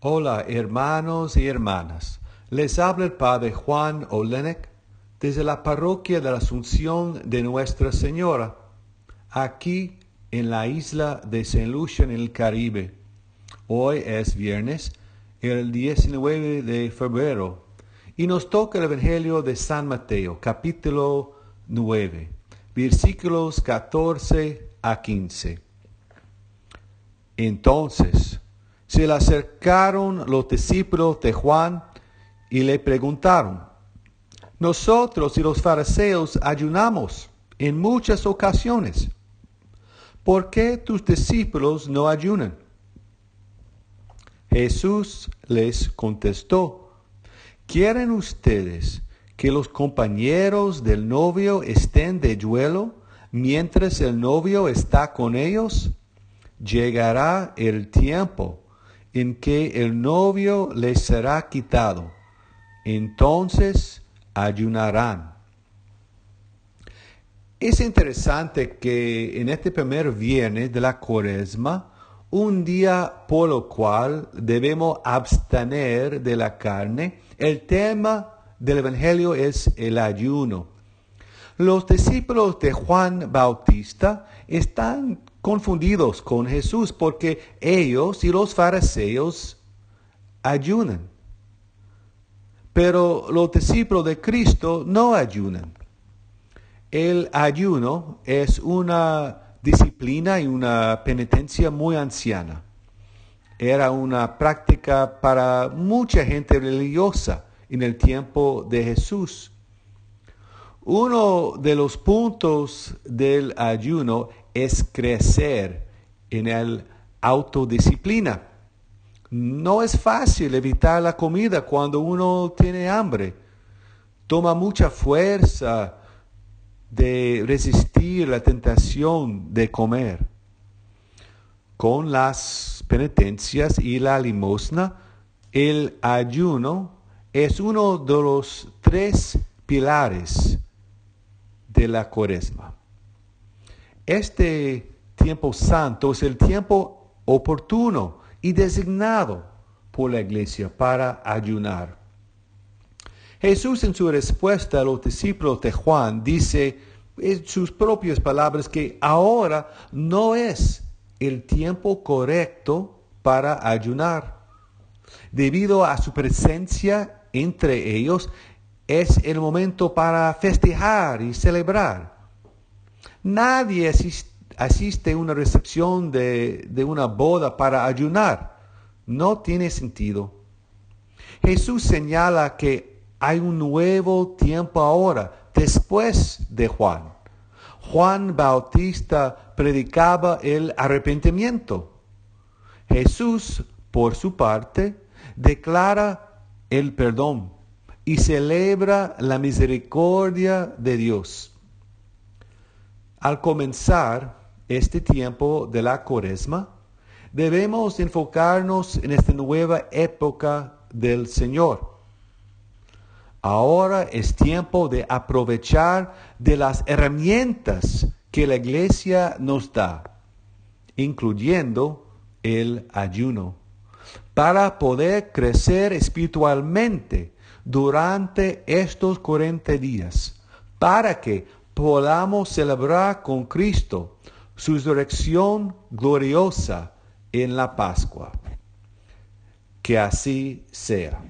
Hola hermanos y hermanas, les habla el Padre Juan Olenek desde la parroquia de la Asunción de Nuestra Señora, aquí en la isla de St. Lucia en el Caribe. Hoy es viernes, el 19 de febrero, y nos toca el Evangelio de San Mateo, capítulo 9, versículos 14 a 15. Entonces, se le acercaron los discípulos de Juan y le preguntaron, nosotros y los fariseos ayunamos en muchas ocasiones. ¿Por qué tus discípulos no ayunan? Jesús les contestó, ¿quieren ustedes que los compañeros del novio estén de duelo mientras el novio está con ellos? Llegará el tiempo en que el novio les será quitado. Entonces ayunarán. Es interesante que en este primer viernes de la cuaresma, un día por lo cual debemos abstener de la carne, el tema del Evangelio es el ayuno. Los discípulos de Juan Bautista están confundidos con Jesús porque ellos y los fariseos ayunan. Pero los discípulos de Cristo no ayunan. El ayuno es una disciplina y una penitencia muy anciana. Era una práctica para mucha gente religiosa en el tiempo de Jesús. Uno de los puntos del ayuno es crecer en el autodisciplina. No es fácil evitar la comida cuando uno tiene hambre. Toma mucha fuerza de resistir la tentación de comer. Con las penitencias y la limosna, el ayuno es uno de los tres pilares de la cuaresma. Este tiempo santo es el tiempo oportuno y designado por la iglesia para ayunar. Jesús en su respuesta a los discípulos de Juan dice en sus propias palabras que ahora no es el tiempo correcto para ayunar. Debido a su presencia entre ellos, es el momento para festejar y celebrar. Nadie asiste, a una recepción de, de una boda para ayunar. No tiene sentido. Jesús señala que hay un nuevo tiempo ahora, después de Juan. Juan Bautista predicaba el arrepentimiento. Jesús, por su parte, declara el perdón y celebra la misericordia de Dios. Al comenzar este tiempo de la cuaresma, debemos enfocarnos en esta nueva época del Señor. Ahora es tiempo de aprovechar de las herramientas que la iglesia nos da, incluyendo el ayuno, para poder crecer espiritualmente durante estos 40 días, para que podamos celebrar con Cristo su resurrección gloriosa en la Pascua. Que así sea.